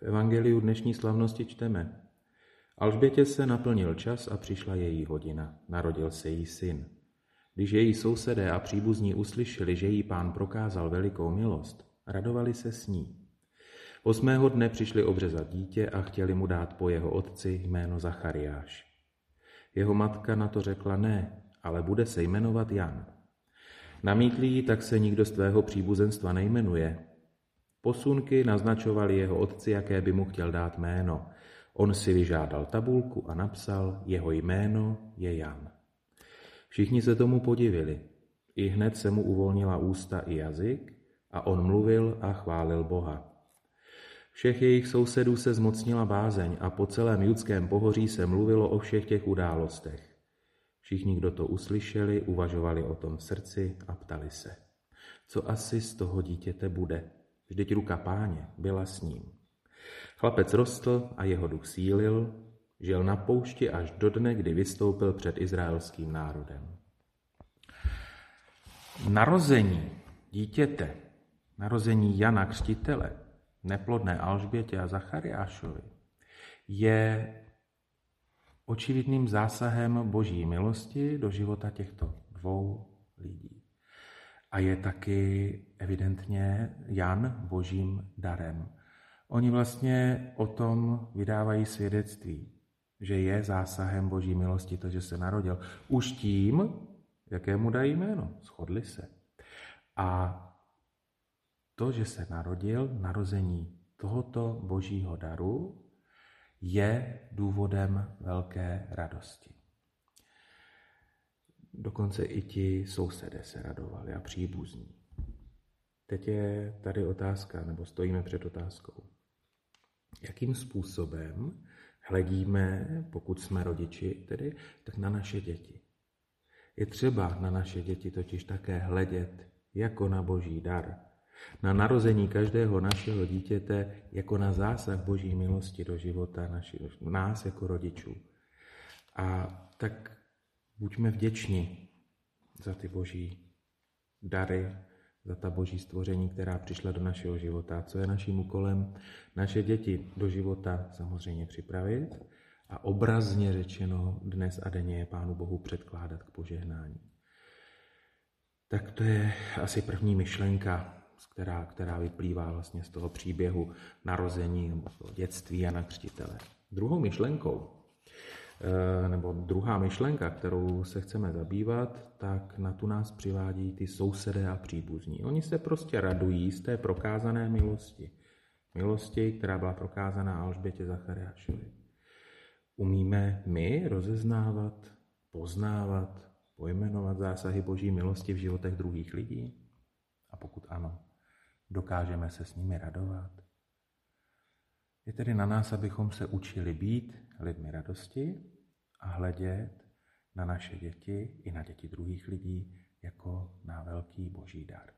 V evangeliu dnešní slavnosti čteme. Alžbětě se naplnil čas a přišla její hodina. Narodil se jí syn. Když její sousedé a příbuzní uslyšeli, že jí pán prokázal velikou milost, radovali se s ní. Osmého dne přišli obřezat dítě a chtěli mu dát po jeho otci jméno Zachariáš. Jeho matka na to řekla ne, ale bude se jmenovat Jan. Namítli jí, tak se nikdo z tvého příbuzenstva nejmenuje. Posunky naznačovali jeho otci, jaké by mu chtěl dát jméno. On si vyžádal tabulku a napsal, jeho jméno je Jan. Všichni se tomu podivili. I hned se mu uvolnila ústa i jazyk a on mluvil a chválil Boha. Všech jejich sousedů se zmocnila bázeň a po celém judském pohoří se mluvilo o všech těch událostech. Všichni, kdo to uslyšeli, uvažovali o tom v srdci a ptali se, co asi z toho dítěte bude. Vždyť ruka páně byla s ním. Chlapec rostl a jeho duch sílil, žil na poušti až do dne, kdy vystoupil před izraelským národem. Narození dítěte, narození Jana Křtitele, neplodné Alžbětě a Zachariášovi, je očividným zásahem boží milosti do života těchto dvou lidí. A je taky evidentně Jan božím darem. Oni vlastně o tom vydávají svědectví, že je zásahem boží milosti to, že se narodil. Už tím, jakému dají jméno, shodli se. A to, že se narodil, narození tohoto božího daru, je důvodem velké radosti. Dokonce i ti sousedé se radovali a příbuzní. Teď je tady otázka, nebo stojíme před otázkou. Jakým způsobem hledíme, pokud jsme rodiči, tedy, tak na naše děti. Je třeba na naše děti totiž také hledět jako na boží dar, na narození každého našeho dítěte jako na zásah Boží milosti do života naši, nás jako rodičů. A tak buďme vděční za ty Boží dary, za ta Boží stvoření, která přišla do našeho života. Co je naším úkolem? Naše děti do života samozřejmě připravit a obrazně řečeno dnes a denně je Pánu Bohu předkládat k požehnání. Tak to je asi první myšlenka, která, která vyplývá vlastně z toho příběhu narození nebo toho dětství a Křtitele. Druhou myšlenkou, nebo druhá myšlenka, kterou se chceme zabývat, tak na tu nás přivádí ty sousedé a příbuzní. Oni se prostě radují z té prokázané milosti. Milosti, která byla prokázaná Alžbětě Zachariášovi. Umíme my rozeznávat, poznávat, pojmenovat zásahy Boží milosti v životech druhých lidí? A pokud ano, Dokážeme se s nimi radovat? Je tedy na nás, abychom se učili být lidmi radosti a hledět na naše děti i na děti druhých lidí jako na velký boží dar.